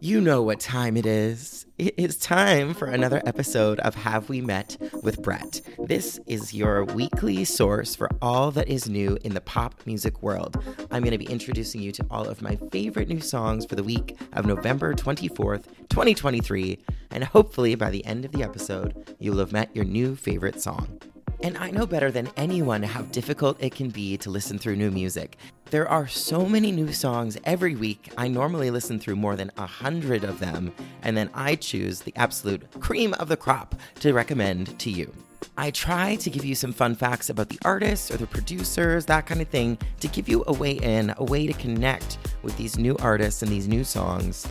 You know what time it is. It is time for another episode of Have We Met with Brett. This is your weekly source for all that is new in the pop music world. I'm going to be introducing you to all of my favorite new songs for the week of November 24th, 2023, and hopefully by the end of the episode, you'll have met your new favorite song. And I know better than anyone how difficult it can be to listen through new music. There are so many new songs every week. I normally listen through more than a hundred of them, and then I choose the absolute cream of the crop to recommend to you. I try to give you some fun facts about the artists or the producers, that kind of thing, to give you a way in, a way to connect with these new artists and these new songs.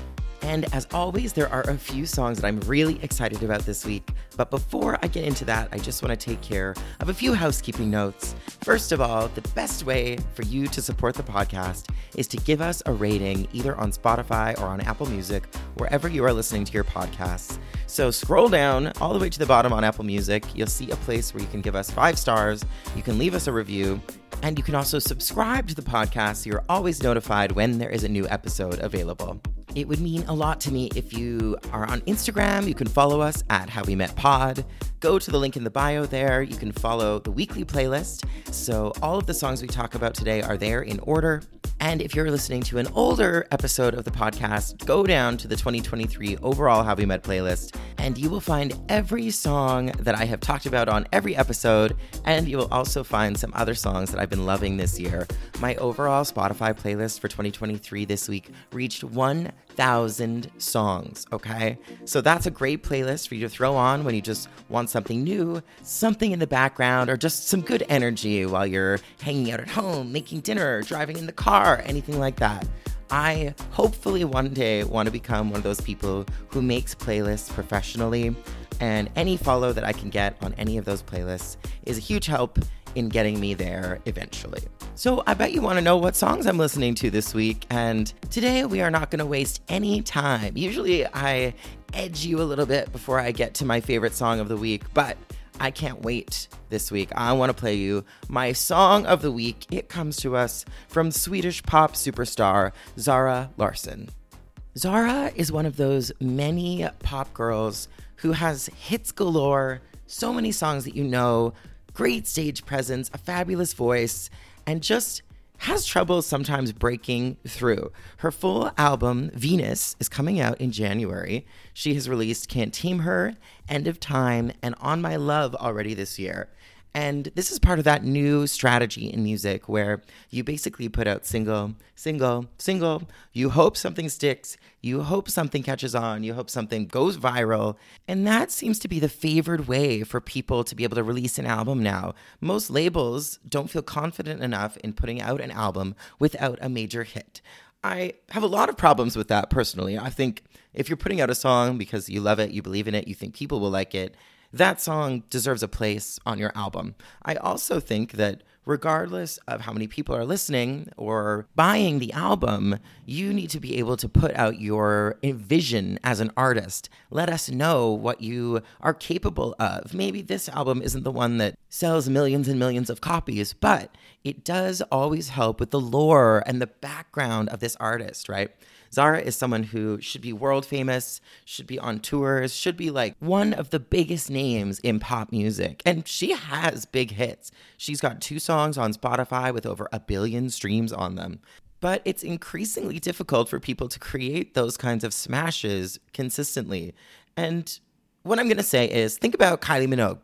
And as always, there are a few songs that I'm really excited about this week. But before I get into that, I just want to take care of a few housekeeping notes. First of all, the best way for you to support the podcast is to give us a rating either on Spotify or on Apple Music, wherever you are listening to your podcasts. So scroll down all the way to the bottom on Apple Music. You'll see a place where you can give us five stars, you can leave us a review, and you can also subscribe to the podcast so you're always notified when there is a new episode available. It would mean a lot to me if you are on Instagram. You can follow us at Have We Met Pod. Go to the link in the bio there. You can follow the weekly playlist. So all of the songs we talk about today are there in order. And if you're listening to an older episode of the podcast, go down to the 2023 overall Have We Met playlist, and you will find every song that I have talked about on every episode. And you will also find some other songs that I've been loving this year. My overall Spotify playlist for 2023 this week reached 1,000 songs, okay? So that's a great playlist for you to throw on when you just want something new, something in the background, or just some good energy while you're hanging out at home, making dinner, driving in the car, anything like that. I hopefully one day want to become one of those people who makes playlists professionally, and any follow that I can get on any of those playlists is a huge help in getting me there eventually. So, I bet you want to know what songs I'm listening to this week, and today we are not going to waste any time. Usually, I edge you a little bit before I get to my favorite song of the week, but I can't wait this week. I want to play you my song of the week. It comes to us from Swedish pop superstar Zara Larsson. Zara is one of those many pop girls who has hits galore, so many songs that you know, great stage presence, a fabulous voice, and just has trouble sometimes breaking through. Her full album, Venus, is coming out in January. She has released Can't Tame Her, End of Time, and On My Love already this year. And this is part of that new strategy in music where you basically put out single, single, single. You hope something sticks. You hope something catches on. You hope something goes viral. And that seems to be the favored way for people to be able to release an album now. Most labels don't feel confident enough in putting out an album without a major hit. I have a lot of problems with that personally. I think if you're putting out a song because you love it, you believe in it, you think people will like it, that song deserves a place on your album. I also think that regardless of how many people are listening or buying the album, you need to be able to put out your vision as an artist. Let us know what you are capable of. Maybe this album isn't the one that sells millions and millions of copies, but it does always help with the lore and the background of this artist, right? Zara is someone who should be world famous, should be on tours, should be like one of the biggest names in pop music. And she has big hits. She's got two songs on Spotify with over a billion streams on them. But it's increasingly difficult for people to create those kinds of smashes consistently. And what I'm going to say is think about Kylie Minogue.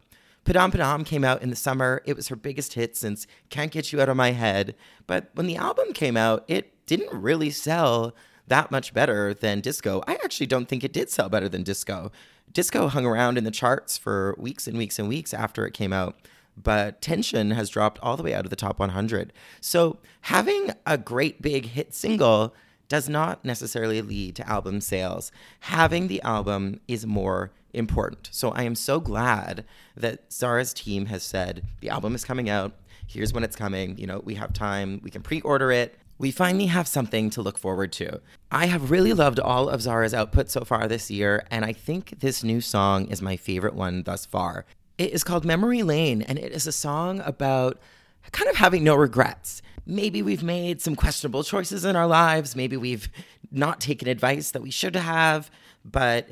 Padam Padam came out in the summer. It was her biggest hit since Can't Get You Out of My Head. But when the album came out, it didn't really sell that much better than disco. I actually don't think it did sell better than disco. Disco hung around in the charts for weeks and weeks and weeks after it came out, but Tension has dropped all the way out of the top 100. So having a great big hit single does not necessarily lead to album sales. Having the album is more important. So I am so glad that Zara's team has said the album is coming out. Here's when it's coming. You know, we have time. We can pre order it we finally have something to look forward to. I have really loved all of Zara's output so far this year, and I think this new song is my favorite one thus far. It is called Memory Lane, and it is a song about kind of having no regrets. maybe we've made some questionable choices in our lives. Maybe we've not taken advice that we should have. But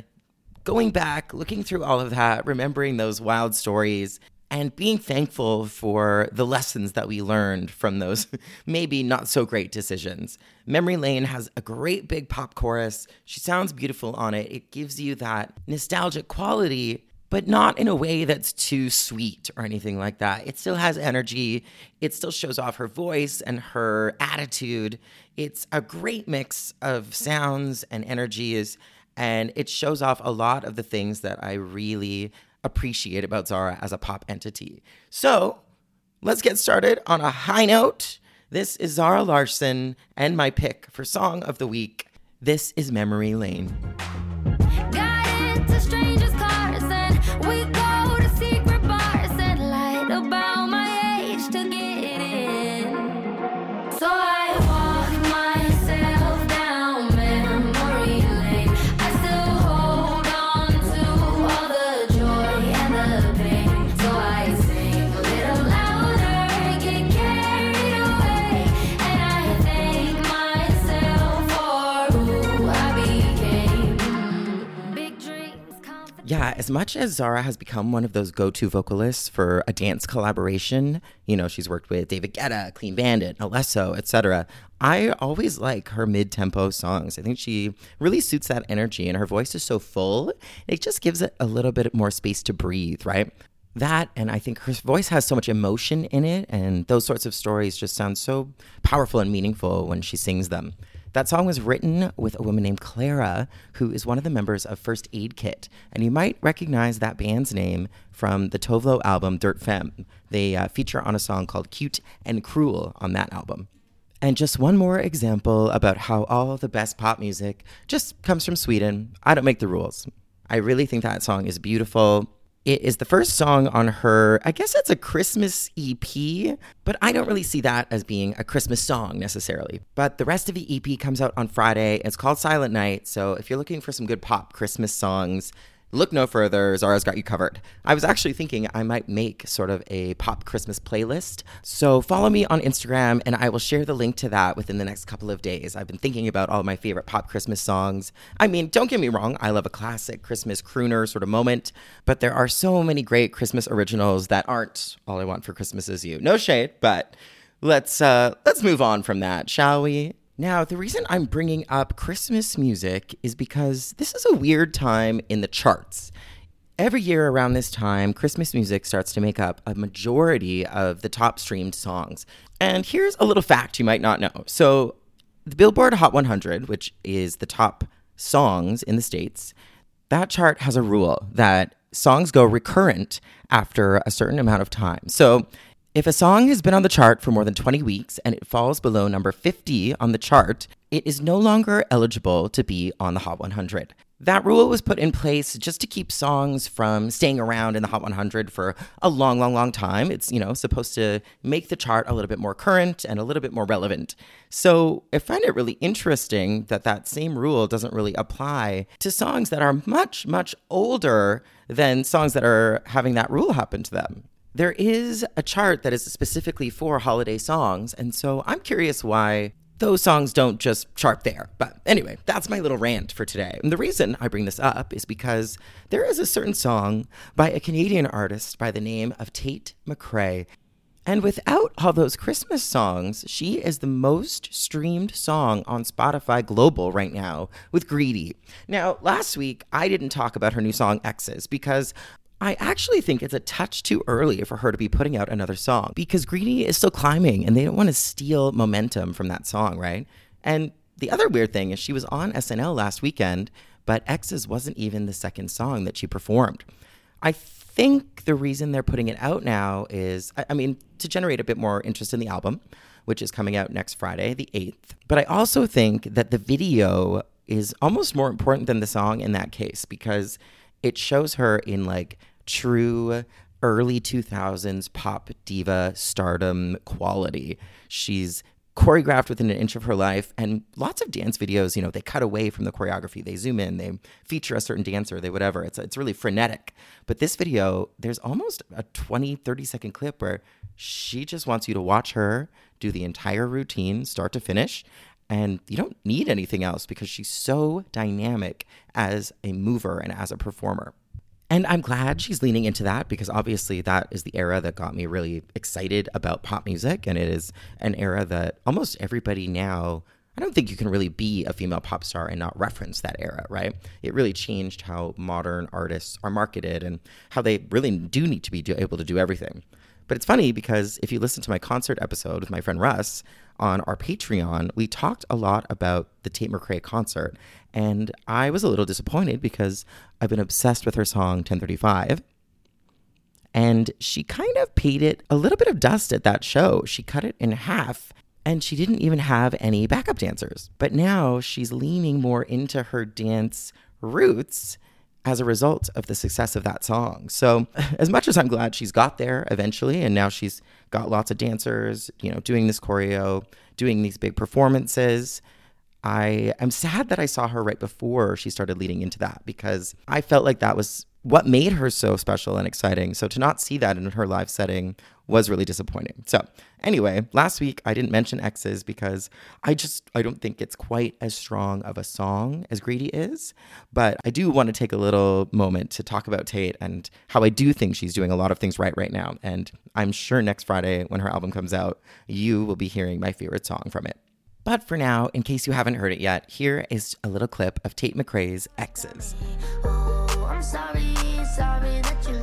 going back, looking through all of that, remembering those wild stories, and being thankful for the lessons that we learned from those maybe not so great decisions. Memory Lane has a great big pop chorus. She sounds beautiful on it. It gives you that nostalgic quality, but not in a way that's too sweet or anything like that. It still has energy. It still shows off her voice and her attitude. It's a great mix of sounds and energies, and it shows off a lot of the things that I really appreciate about Zara as a pop entity. So let's get started on a high note. This is Zara Larsson and my pick for Song of the Week. This is Memory Lane. Yeah, as much as Zara has become one of those go to vocalists for a dance collaboration, you know, she's worked with David Guetta, Clean Bandit, Alesso, etc. I always like her mid tempo songs. I think she really suits that energy, and her voice is so full, it just gives it a little bit more space to breathe, right? That, and I think her voice has so much emotion in it, and those sorts of stories just sound so powerful and meaningful when she sings them. That song was written with a woman named Klara, who is one of the members of First Aid Kit. And you might recognize that band's name from the Tove Lo album Dirt Femme. They uh, feature on a song called Cute and Cruel on that album. And just one more example about how all the best pop music just comes from Sweden. I don't make the rules. I really think that song is beautiful. It is the first song on her, I guess it's a Christmas EP, but I don't really see that as being a Christmas song necessarily. But the rest of the EP comes out on Friday. It's called Silent Night. So if you're looking for some good pop Christmas songs, Look no further, Zara's got you covered. I was actually thinking I might make sort of a pop Christmas playlist. So follow me on Instagram and I will share the link to that within the next couple of days. I've been thinking about all my favorite pop Christmas songs. I mean, don't get me wrong, I love a classic Christmas crooner sort of moment, but there are so many great Christmas originals that aren't All I Want for Christmas Is You. No shade, but let's uh let's move on from that, shall we? Now, the reason I'm bringing up Christmas music is because this is a weird time in the charts. Every year around this time, Christmas music starts to make up a majority of the top streamed songs. And here's a little fact you might not know. So, the Billboard Hot 100, which is the top songs in the States, that chart has a rule that songs go recurrent after a certain amount of time. So, if a song has been on the chart for more than 20 weeks and it falls below number 50 on the chart, it is no longer eligible to be on the Hot 100. That rule was put in place just to keep songs from staying around in the Hot 100 for a long, long, long time. It's, you know, supposed to make the chart a little bit more current and a little bit more relevant. So I find it really interesting that that same rule doesn't really apply to songs that are much, much older than songs that are having that rule happen to them. There is a chart that is specifically for holiday songs, and so I'm curious why those songs don't just chart there. But anyway, that's my little rant for today. And the reason I bring this up is because there is a certain song by a Canadian artist by the name of Tate McRae. And without all those Christmas songs, she is the most streamed song on Spotify Global right now with Greedy. Now, last week, I didn't talk about her new song Exes because I actually think it's a touch too early for her to be putting out another song because Greedy is still climbing and they don't want to steal momentum from that song, right? And the other weird thing is she was on SNL last weekend, but Exes wasn't even the second song that she performed. I think the reason they're putting it out now is, I mean, to generate a bit more interest in the album, which is coming out next Friday, the 8th. But I also think that the video is almost more important than the song in that case because it shows her in like true early 2000s pop diva stardom quality. She's choreographed within an inch of her life and lots of dance videos you know they cut away from the choreography. They zoom in they feature a certain dancer they whatever. It's it's really frenetic. But this video there's almost a 20 30 second clip where she just wants you to watch her do the entire routine start to finish and you don't need anything else because she's so dynamic as a mover and as a performer and I'm glad she's leaning into that because obviously that is the era that got me really excited about pop music. And it is an era that almost everybody now, I don't think you can really be a female pop star and not reference that era, right? It really changed how modern artists are marketed and how they really do need to be able to do everything. But it's funny because if you listen to my concert episode with my friend Russ, on our Patreon, we talked a lot about the Tate McRae concert. And I was a little disappointed because I've been obsessed with her song 1035. And she kind of paid it a little bit of dust at that show. She cut it in half and she didn't even have any backup dancers. But now she's leaning more into her dance roots as a result of the success of that song. So, as much as I'm glad she's got there eventually, and now she's got lots of dancers, you know, doing this choreo, doing these big performances, I am sad that I saw her right before she started leading into that because I felt like that was what made her so special and exciting. So to not see that in her live setting was really disappointing. So, anyway, last week I didn't mention exes because I just I don't think it's quite as strong of a song as Greedy is, but I do want to take a little moment to talk about Tate and how I do think she's doing a lot of things right right now. And I'm sure next Friday when her album comes out, you will be hearing my favorite song from it. But for now, in case you haven't heard it yet, here is a little clip of Tate McRae's Exes. Oh,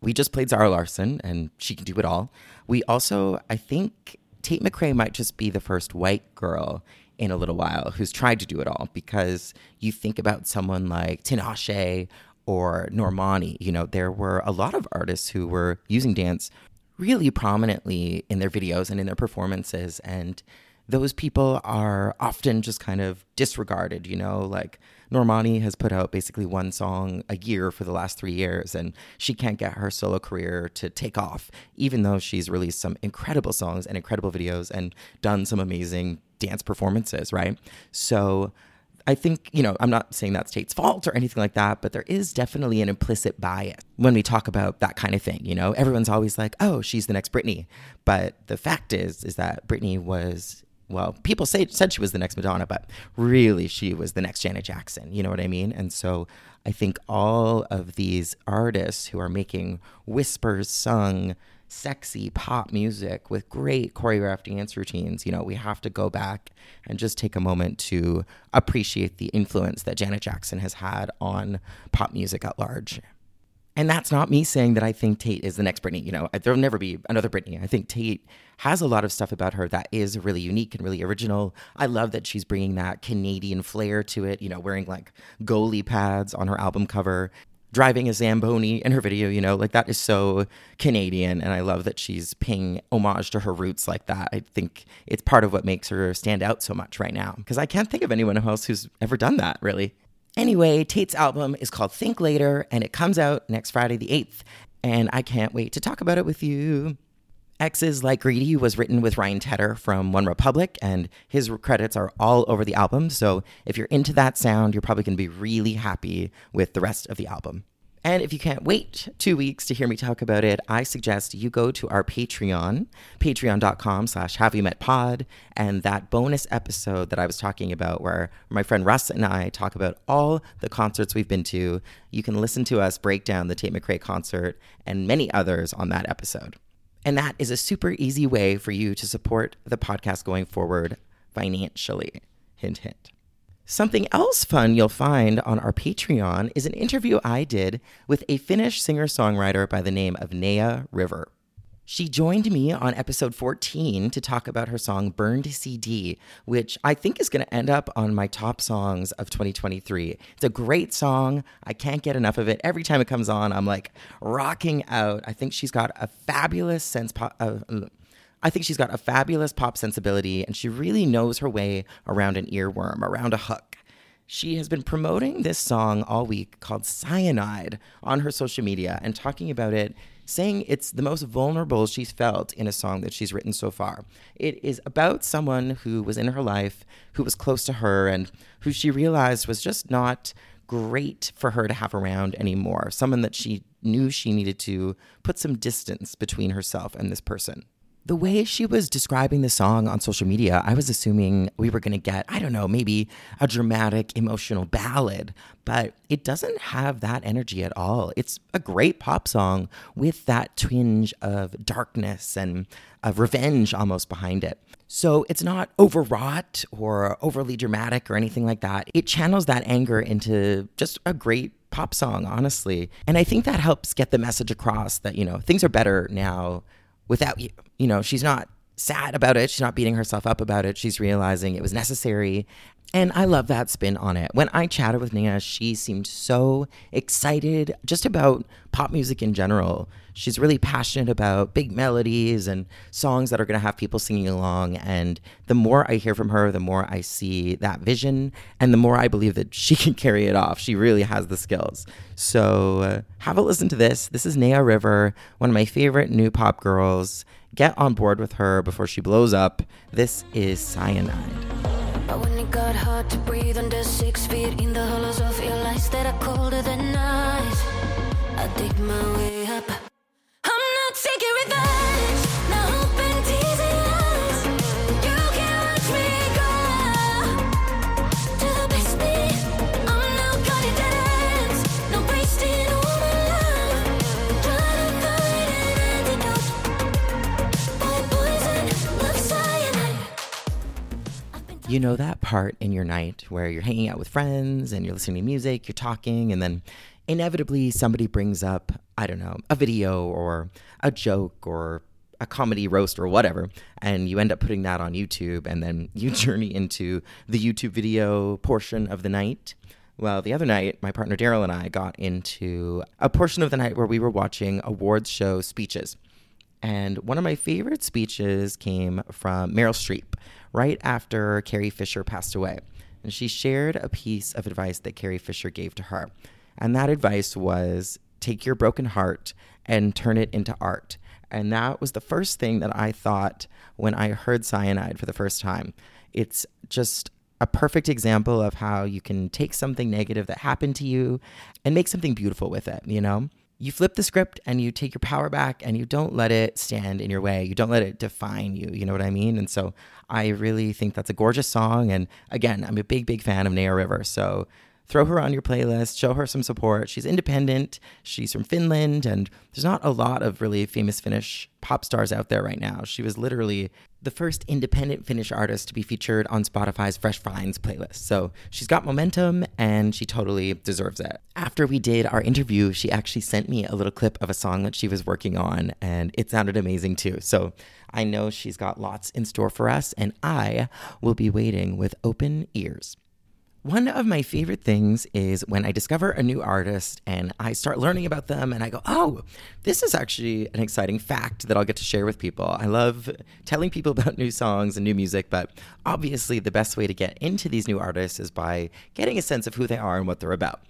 we just played Zara Larsson, and she can do it all. We also, I think Tate McRae might just be the first white girl in a little while who's tried to do it all because you think about someone like Tinashe or Normani, you know, there were a lot of artists who were using dance really prominently in their videos and in their performances and those people are often just kind of disregarded, you know, like Normani has put out basically one song a year for the last three years, and she can't get her solo career to take off, even though she's released some incredible songs and incredible videos and done some amazing dance performances, right? So I think, you know, I'm not saying that's Tate's fault or anything like that, but there is definitely an implicit bias when we talk about that kind of thing. You know, everyone's always like, oh, she's the next Britney. But the fact is, is that Britney was well, people say said she was the next Madonna, but really she was the next Janet Jackson. You know what I mean? And so I think all of these artists who are making whispers sung, sexy pop music with great choreographed dance routines, you know, we have to go back and just take a moment to appreciate the influence that Janet Jackson has had on pop music at large. And that's not me saying that I think Tate is the next Britney. You know, there'll never be another Britney. I think Tate has a lot of stuff about her that is really unique and really original. I love that she's bringing that Canadian flair to it, you know, wearing like goalie pads on her album cover, driving a Zamboni in her video, you know, like that is so Canadian. And I love that she's paying homage to her roots like that. I think it's part of what makes her stand out so much right now because I can't think of anyone else who's ever done that, really. Anyway, Tate's album is called Think Later, and it comes out next Friday, the 8th. And I can't wait to talk about it with you. Exes Like Greedy was written with Ryan Tedder from One Republic, and his credits are all over the album. So if you're into that sound, you're probably going to be really happy with the rest of the album. And if you can't wait two weeks to hear me talk about it, I suggest you go to our Patreon, patreon.com slash have you met pod, and that bonus episode that I was talking about where my friend Russ and I talk about all the concerts we've been to. You can listen to us break down the Tate McRae concert and many others on that episode. And that is a super easy way for you to support the podcast going forward financially. Hint, hint. Something else fun you'll find on our Patreon is an interview I did with a Finnish singer songwriter by the name of Neea River. She joined me on episode 14 to talk about her song Burned CD, which I think is going to end up on my top songs of 2023. It's a great song. I can't get enough of it. Every time it comes on, I'm like rocking out. I think she's got a fabulous sense. Po- uh, I think she's got a fabulous pop sensibility, and she really knows her way around an earworm, around a hook. She has been promoting this song all week called Cyanide on her social media and talking about it saying it's the most vulnerable she's felt in a song that she's written so far. It is about someone who was in her life, who was close to her, and who she realized was just not great for her to have around anymore. Someone that she knew she needed to put some distance between herself and this person the way she was describing the song on social media, I was assuming we were going to get, I don't know, maybe a dramatic, emotional ballad, but it doesn't have that energy at all. It's a great pop song with that twinge of darkness and of revenge almost behind it. So it's not overwrought or overly dramatic or anything like that. It channels that anger into just a great pop song, honestly. And I think that helps get the message across that, you know, things are better now without you. You know, she's not sad about it. She's not beating herself up about it. She's realizing it was necessary. And I love that spin on it. When I chatted with Neea, she seemed so excited just about pop music in general. She's really passionate about big melodies and songs that are going to have people singing along. And the more I hear from her, the more I see that vision and the more I believe that she can carry it off. She really has the skills. So uh, have a listen to this. This is Neea River, one of my favorite new pop girls. Get on board with her before she blows up. This is Cyanide. But when it got hard to breathe under six feet in the hollows of your lies that are colder than ice, I dig my way up. You know that part in your night where you're hanging out with friends and you're listening to music, you're talking, and then inevitably somebody brings up, I don't know, a video or a joke or a comedy roast or whatever, and you end up putting that on YouTube, and then you journey into the YouTube video portion of the night. Well, the other night, my partner Darryl and I got into a portion of the night where we were watching awards show speeches. And one of my favorite speeches came from Meryl Streep right after Carrie Fisher passed away. And she shared a piece of advice that Carrie Fisher gave to her. And that advice was take your broken heart and turn it into art. And that was the first thing that I thought when I heard Cyanide for the first time. It's just a perfect example of how you can take something negative that happened to you and make something beautiful with it, you know? You flip the script and you take your power back and you don't let it stand in your way. You don't let it define you. You know what I mean? And so I really think that's a gorgeous song. And again, I'm a big, big fan of Neea River. So throw her on your playlist, show her some support. She's independent, she's from Finland, and there's not a lot of really famous Finnish pop stars out there right now. She was literally the first independent Finnish artist to be featured on Spotify's Fresh Finds playlist. So she's got momentum and she totally deserves it. After we did our interview, she actually sent me a little clip of a song that she was working on, and it sounded amazing too. So I know she's got lots in store for us, and I will be waiting with open ears. One of my favorite things is when I discover a new artist and I start learning about them and I go, oh, this is actually an exciting fact that I'll get to share with people. I love telling people about new songs and new music, but obviously the best way to get into these new artists is by getting a sense of who they are and what they're about.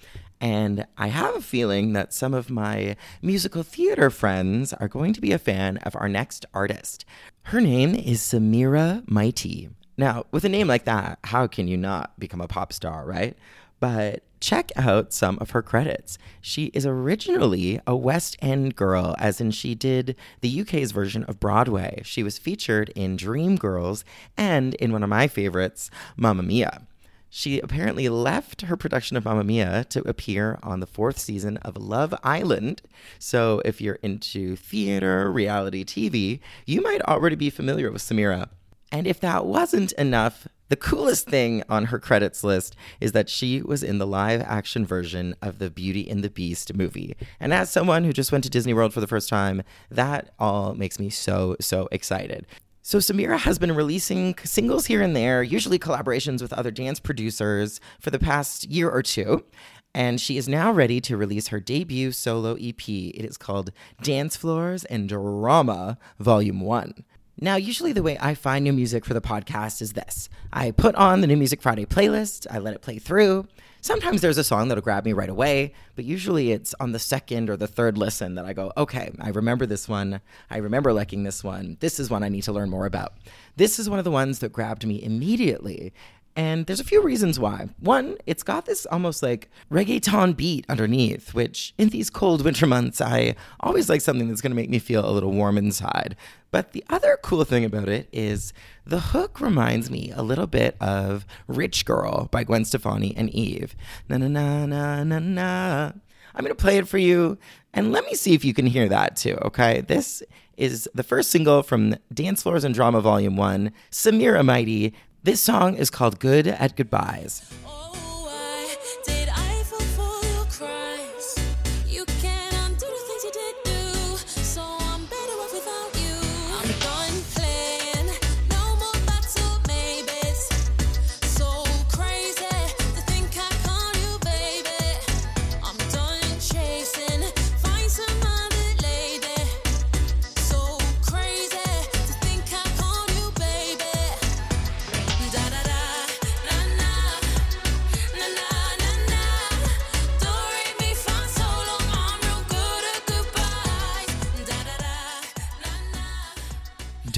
And I have a feeling that some of my musical theater friends are going to be a fan of our next artist. Her name is Samira Mighty. Now, with a name like that, how can you not become a pop star, right? But check out some of her credits. She is originally a West End girl, as in she did the UK's version of Broadway. She was featured in Dreamgirls and in one of my favorites, Mamma Mia. She apparently left her production of Mamma Mia to appear on the fourth season of Love Island. So, if you're into theater, reality TV, you might already be familiar with Samira. And if that wasn't enough, The coolest thing on her credits list is that she was in the live action version of the Beauty and the Beast movie. And as someone who just went to Disney World for the first time, that all makes me so, so excited. So, Samira has been releasing singles here and there, usually collaborations with other dance producers, for the past year or two. And she is now ready to release her debut solo EP. It is called Dance Floors and Drama Volume 1. Now, usually the way I find new music for the podcast is this I put on the New Music Friday playlist, I let it play through. Sometimes there's a song that'll grab me right away, but usually it's on the second or the third listen that I go, okay, I remember this one. I remember liking this one. This is one I need to learn more about. This is one of the ones that grabbed me immediately. And there's a few reasons why. One, it's got this almost like reggaeton beat underneath, which in these cold winter months, I always like something that's going to make me feel a little warm inside. But the other cool thing about it is the hook reminds me a little bit of Rich Girl by Gwen Stefani and Eve. Na na na na na na. I'm going to play it for you and let me see if you can hear that too, okay? This is the first single from Dance Floors and Drama Volume 1, Samira Mighty. This song is called Good at Goodbyes.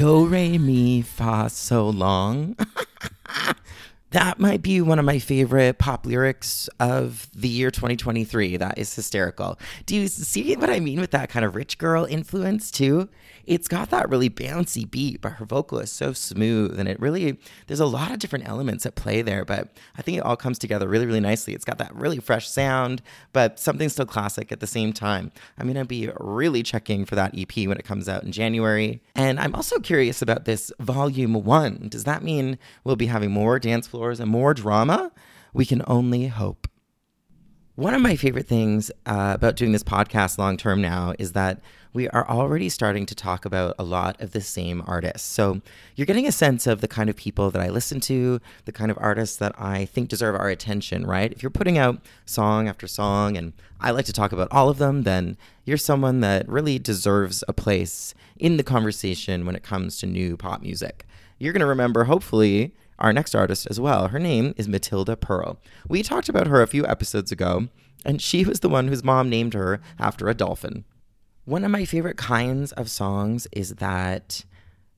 Do, re, mi, fa, so long. that might be one of my favorite pop lyrics of the year 2023. That is hysterical. Do you see what I mean with that kind of rich girl influence too? It's got that really bouncy beat, but her vocal is so smooth and it really, there's a lot of different elements at play there, but I think it all comes together really, really nicely. It's got that really fresh sound, but something still classic at the same time. I'm going to be really checking for that EP when it comes out in January. And I'm also curious about this volume one. Does that mean we'll be having more dance floors and more drama? We can only hope. One of my favorite things uh, about doing this podcast long term now is that we are already starting to talk about a lot of the same artists. So you're getting a sense of the kind of people that I listen to, the kind of artists that I think deserve our attention, right? If you're putting out song after song, and I like to talk about all of them, then you're someone that really deserves a place in the conversation when it comes to new pop music. You're going to remember, hopefully, our next artist as well. Her name is Matilda Pearl. We talked about her a few episodes ago, and she was the one whose mom named her after a dolphin. One of my favorite kinds of songs is that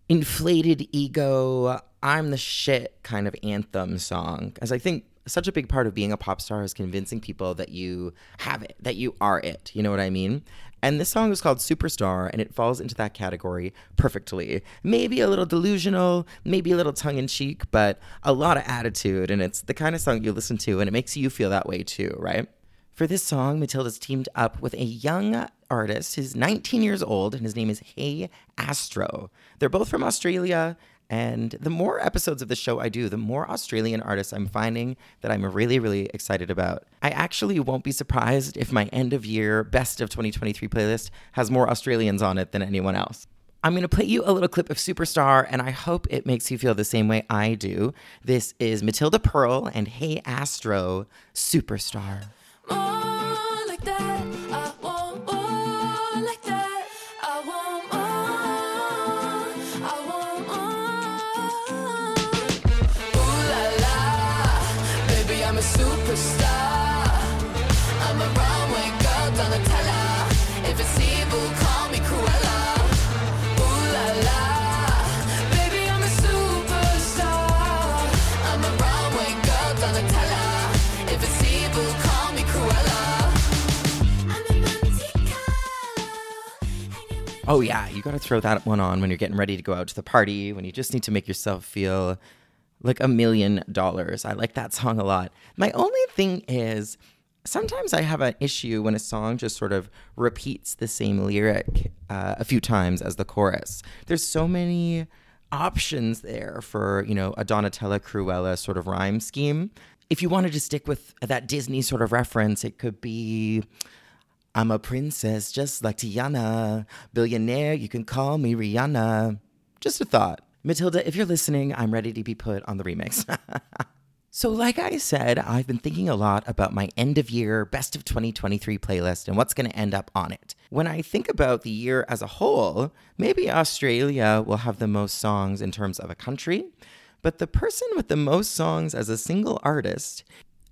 inflated ego, I'm the shit kind of anthem song. As I think such a big part of being a pop star is convincing people that you have it, that you are it. You know what I mean? And this song is called Superstar, and it falls into that category perfectly. Maybe a little delusional, maybe a little tongue in cheek, but a lot of attitude. And it's the kind of song you listen to, and it makes you feel that way too, right? For this song, Matilda's teamed up with a young artist. He's 19 years old, and his name is Hey Astro. They're both from Australia, and the more episodes of the show I do, the more Australian artists I'm finding that I'm really, really excited about. I actually won't be surprised if my end of year best of 2023 playlist has more Australians on it than anyone else. I'm going to play you a little clip of Superstar, and I hope it makes you feel the same way I do. This is Matilda Pearl and Hey Astro Superstar. Oh yeah, you got to throw that one on when you're getting ready to go out to the party, when you just need to make yourself feel like a million dollars. I like that song a lot. My only thing is sometimes I have an issue when a song just sort of repeats the same lyric uh, a few times as the chorus. There's so many options there for, you know, a Donatella Cruella sort of rhyme scheme. If you wanted to stick with that Disney sort of reference, it could be I'm a princess just like Tiana, billionaire, you can call me Rihanna. Just a thought. Matilda, if you're listening, I'm ready to be put on the remix. So, like I said, I've been thinking a lot about my end of year best of 2023 playlist and what's going to end up on it. When I think about the year as a whole, maybe Australia will have the most songs in terms of a country, but the person with the most songs as a single artist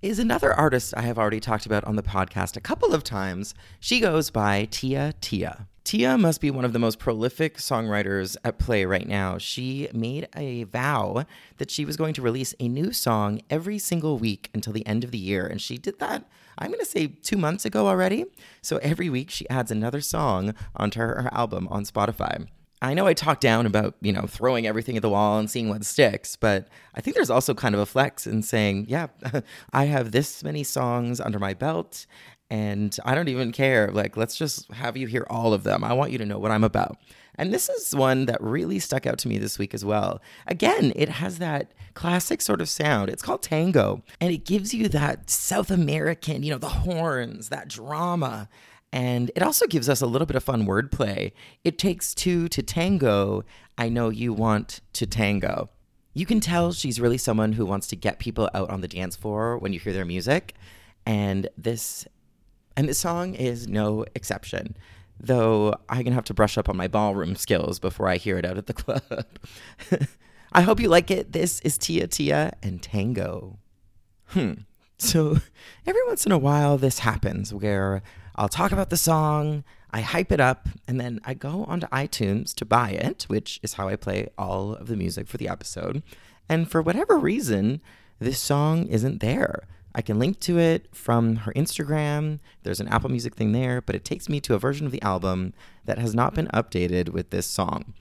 is another artist I have already talked about on the podcast a couple of times. She goes by Tia Tia. Tia must be one of the most prolific songwriters at play right now. She made a vow that she was going to release a new song every single week until the end of the year. And she did that, I'm going to say two months ago already. So every week she adds another song onto her, album on Spotify. I know I talk down about, you know, throwing everything at the wall and seeing what sticks, but I think there's also kind of a flex in saying, yeah, I have this many songs under my belt and I don't even care. Like, let's just have you hear all of them. I want you to know what I'm about. And this is one that really stuck out to me this week as well. Again, it has that classic sort of sound. It's called tango, and it gives you that South American, you know, the horns, that drama. And it also gives us a little bit of fun wordplay. It takes two to tango. I know you want to tango. You can tell she's really someone who wants to get people out on the dance floor when you hear their music. And this and this song is no exception, though I'm to have to brush up on my ballroom skills before I hear it out at the club. I hope you like it. This is Tia Tia and Tango. Hmm. So every once in a while, this happens where I'll talk about the song, I hype it up, and then I go onto iTunes to buy it, which is how I play all of the music for the episode. And for whatever reason, this song isn't there. I can link to it from her Instagram. There's an Apple Music thing there, but it takes me to a version of the album that has not been updated with this song.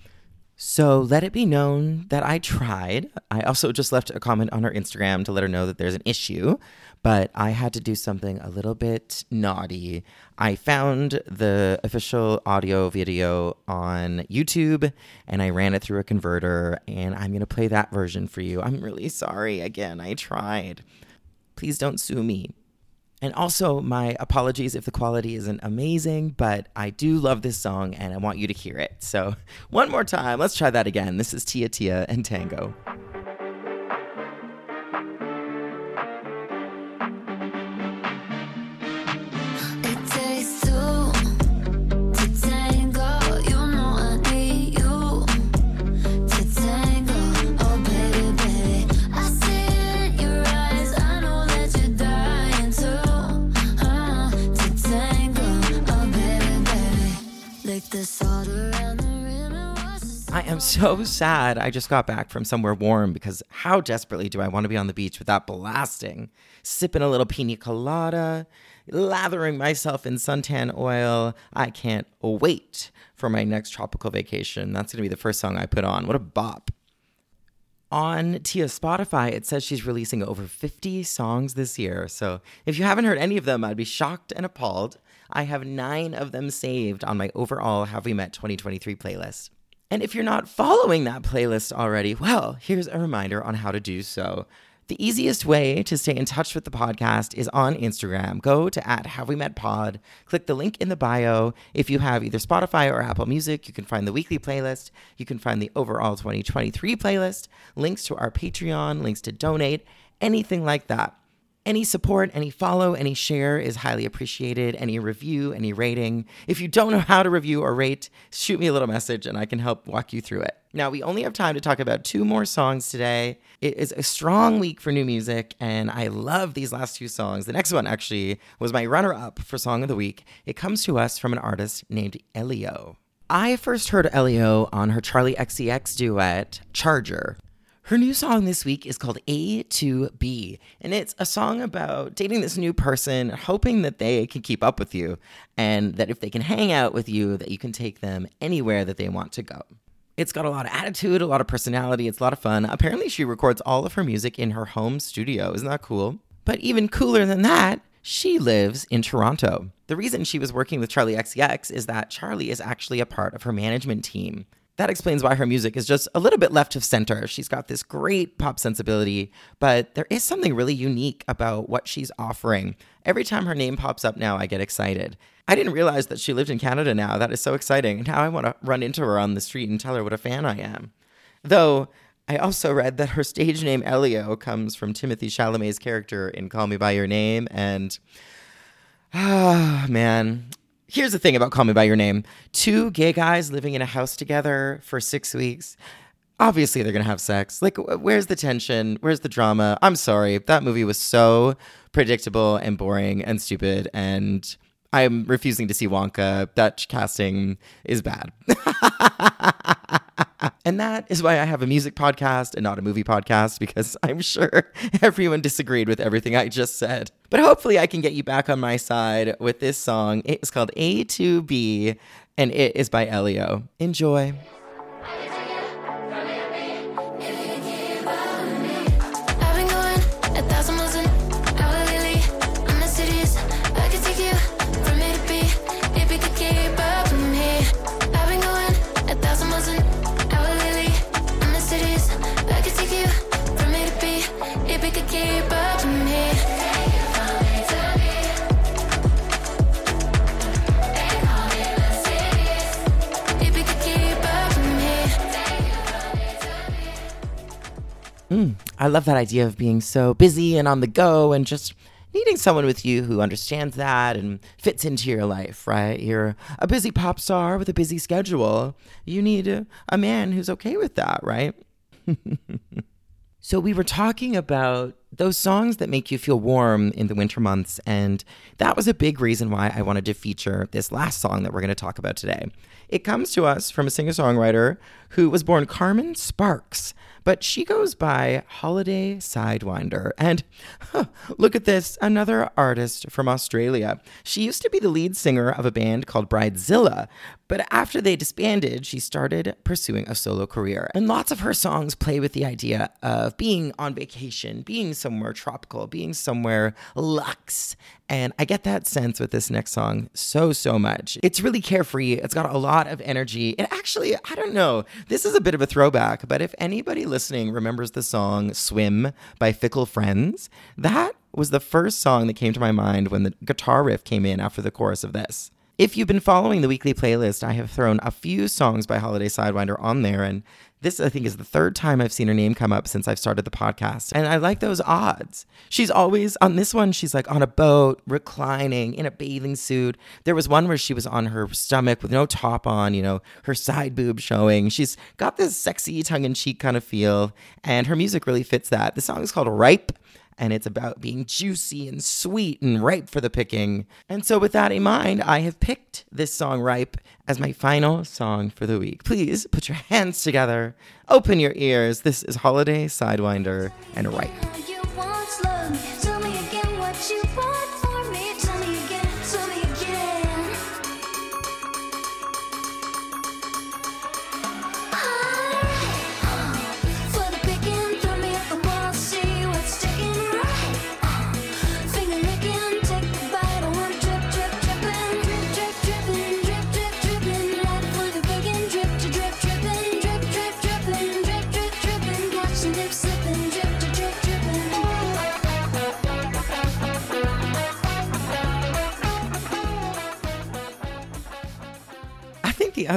So let it be known that I tried. I also just left a comment on her Instagram to let her know that there's an issue, but I had to do something a little bit naughty. I found the official audio video on YouTube and I ran it through a converter, and I'm going to play that version for you. I'm really sorry. Again, I tried. Please don't sue me. And also, my apologies if the quality isn't amazing, but I do love this song and I want you to hear it. So, one more time, let's try that again. This is Tia Tia and Tango. Am so sad. I just got back from somewhere warm because how desperately do I want to be on the beach without blasting? Sipping a little pina colada, lathering myself in suntan oil. I can't wait for my next tropical vacation. That's going to be the first song I put on. What a bop. On Tia's Spotify, it says she's releasing over 50 songs this year. So if you haven't heard any of them, I'd be shocked and appalled. I have nine of them saved on my overall Have We Met 2023 playlist. And if you're not following that playlist already, well, here's a reminder on how to do so. The easiest way to stay in touch with the podcast is on Instagram. Go to at Have We Met Pod, click the link in the bio. If you have either Spotify or Apple Music, you can find the weekly playlist. You can find the overall 2023 playlist, links to our Patreon, links to donate, anything like that. Any support, any follow, any share is highly appreciated. Any review, any rating. If you don't know how to review or rate, shoot me a little message and I can help walk you through it. Now, we only have time to talk about two more songs today. It is a strong week for new music, and I love these last two songs. The next one actually was my runner up for Song of the Week. It comes to us from an artist named Elio. I first heard Elio on her Charli XCX duet, Charger. Her new song this week is called A to B, and it's a song about dating this new person, hoping that they can keep up with you, and that if they can hang out with you, that you can take them anywhere that they want to go. It's got a lot of attitude, a lot of personality, it's a lot of fun. Apparently, she records all of her music in her home studio. Isn't that cool? But even cooler than that, she lives in Toronto. The reason she was working with Charli XCX is that Charli is actually a part of her management team. That explains why her music is just a little bit left of center. She's got this great pop sensibility, but there is something really unique about what she's offering. Every time her name pops up now, I get excited. I didn't realize that she lived in Canada now. That is so exciting. Now I want to run into her on the street and tell her what a fan I am. Though I also read that her stage name Elio comes from Timothée Chalamet's character in Call Me by Your Name, and ah man, here's the thing about Call Me By Your Name two gay guys living in a house together for six weeks. Obviously, they're going to have sex. Like, where's the tension? Where's the drama? I'm sorry. That movie was so predictable and boring and stupid. And I'm refusing to see Wonka. That casting is bad. and that is why I have a music podcast and not a movie podcast because I'm sure everyone disagreed with everything I just said. But hopefully, I can get you back on my side with this song. It's called A to B and it is by Elio. Enjoy. I love that idea of being so busy and on the go and just needing someone with you who understands that and fits into your life, right? You're a busy pop star with a busy schedule. You need a, a man who's okay with that, right? so, we were talking about those songs that make you feel warm in the winter months, and that was a big reason why I wanted to feature this last song that we're going to talk about today. It comes to us from a singer songwriter who was born Carmen Sparks but she goes by Holiday Sidewinder. And huh, look at this, another artist from Australia. She used to be the lead singer of a band called Bridezilla, but after they disbanded, she started pursuing a solo career. And lots of her songs play with the idea of being on vacation, being somewhere tropical, being somewhere luxe. And I get that sense with this next song so, so much. It's really carefree. It's got a lot of energy. It actually, I don't know, this is a bit of a throwback, but if anybody listening remembers the song Swim by Fickle Friends, that was the first song that came to my mind when the guitar riff came in after the chorus of this. If you've been following the weekly playlist, I have thrown a few songs by Holiday Sidewinder on there, and this, I think, is the third time I've seen her name come up since I've started the podcast. And I like those odds. She's always on this one, she's like on a boat, reclining in a bathing suit. There was one where she was on her stomach with no top on, you know, her side boob showing. She's got this sexy tongue in cheek kind of feel, and her music really fits that. The song is called Ripe and it's about being juicy and sweet and ripe for the picking. And so, with that in mind, I have picked this song Ripe as my final song for the week. Please put your hands together, open your ears. This is Holiday Sidewinder and Ripe.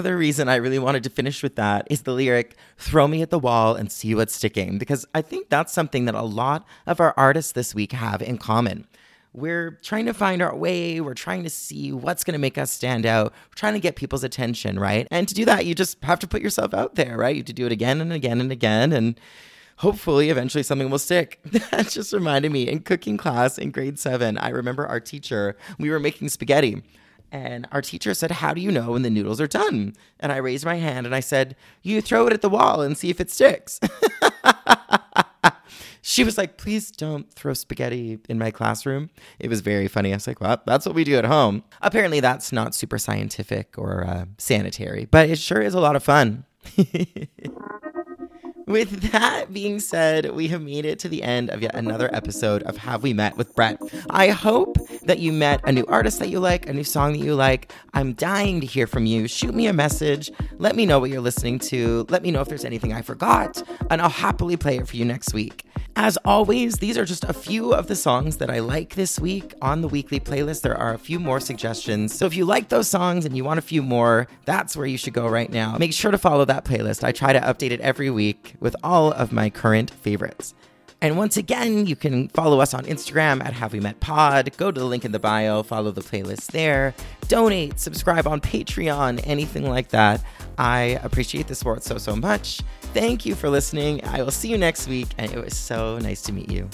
Other reason I really wanted to finish with that is the lyric, throw me at the wall and see what's sticking, because I think that's something that a lot of our artists this week have in common. We're trying to find our way. We're trying to see what's going to make us stand out. We're trying to get people's attention, right? And to do that, you just have to put yourself out there, right? You have to do it again and again and again. And hopefully eventually something will stick. that just reminded me in cooking class in grade seven, I remember our teacher, we were making spaghetti. And our teacher said, How do you know when the noodles are done? And I raised my hand and I said, You throw it at the wall and see if it sticks. she was like, Please don't throw spaghetti in my classroom. It was very funny. I was like, Well, that's what we do at home. Apparently, that's not super scientific or uh, sanitary, but it sure is a lot of fun. With that being said, we have made it to the end of yet another episode of Have We Met with Brett. I hope that you met a new artist that you like, a new song that you like. I'm dying to hear from you. Shoot me a message. Let me know what you're listening to. Let me know if there's anything I forgot, and I'll happily play it for you next week. As always, these are just a few of the songs that I like this week on the weekly playlist. There are a few more suggestions. So if you like those songs and you want a few more, that's where you should go right now. Make sure to follow that playlist. I try to update it every week with all of my current favorites. And once again, you can follow us on Instagram at Have We Met Pod. Go to the link in the bio, follow the playlist there, donate, subscribe on Patreon, anything like that. I appreciate the support so, so much. Thank you for listening. I will see you next week, and it was so nice to meet you.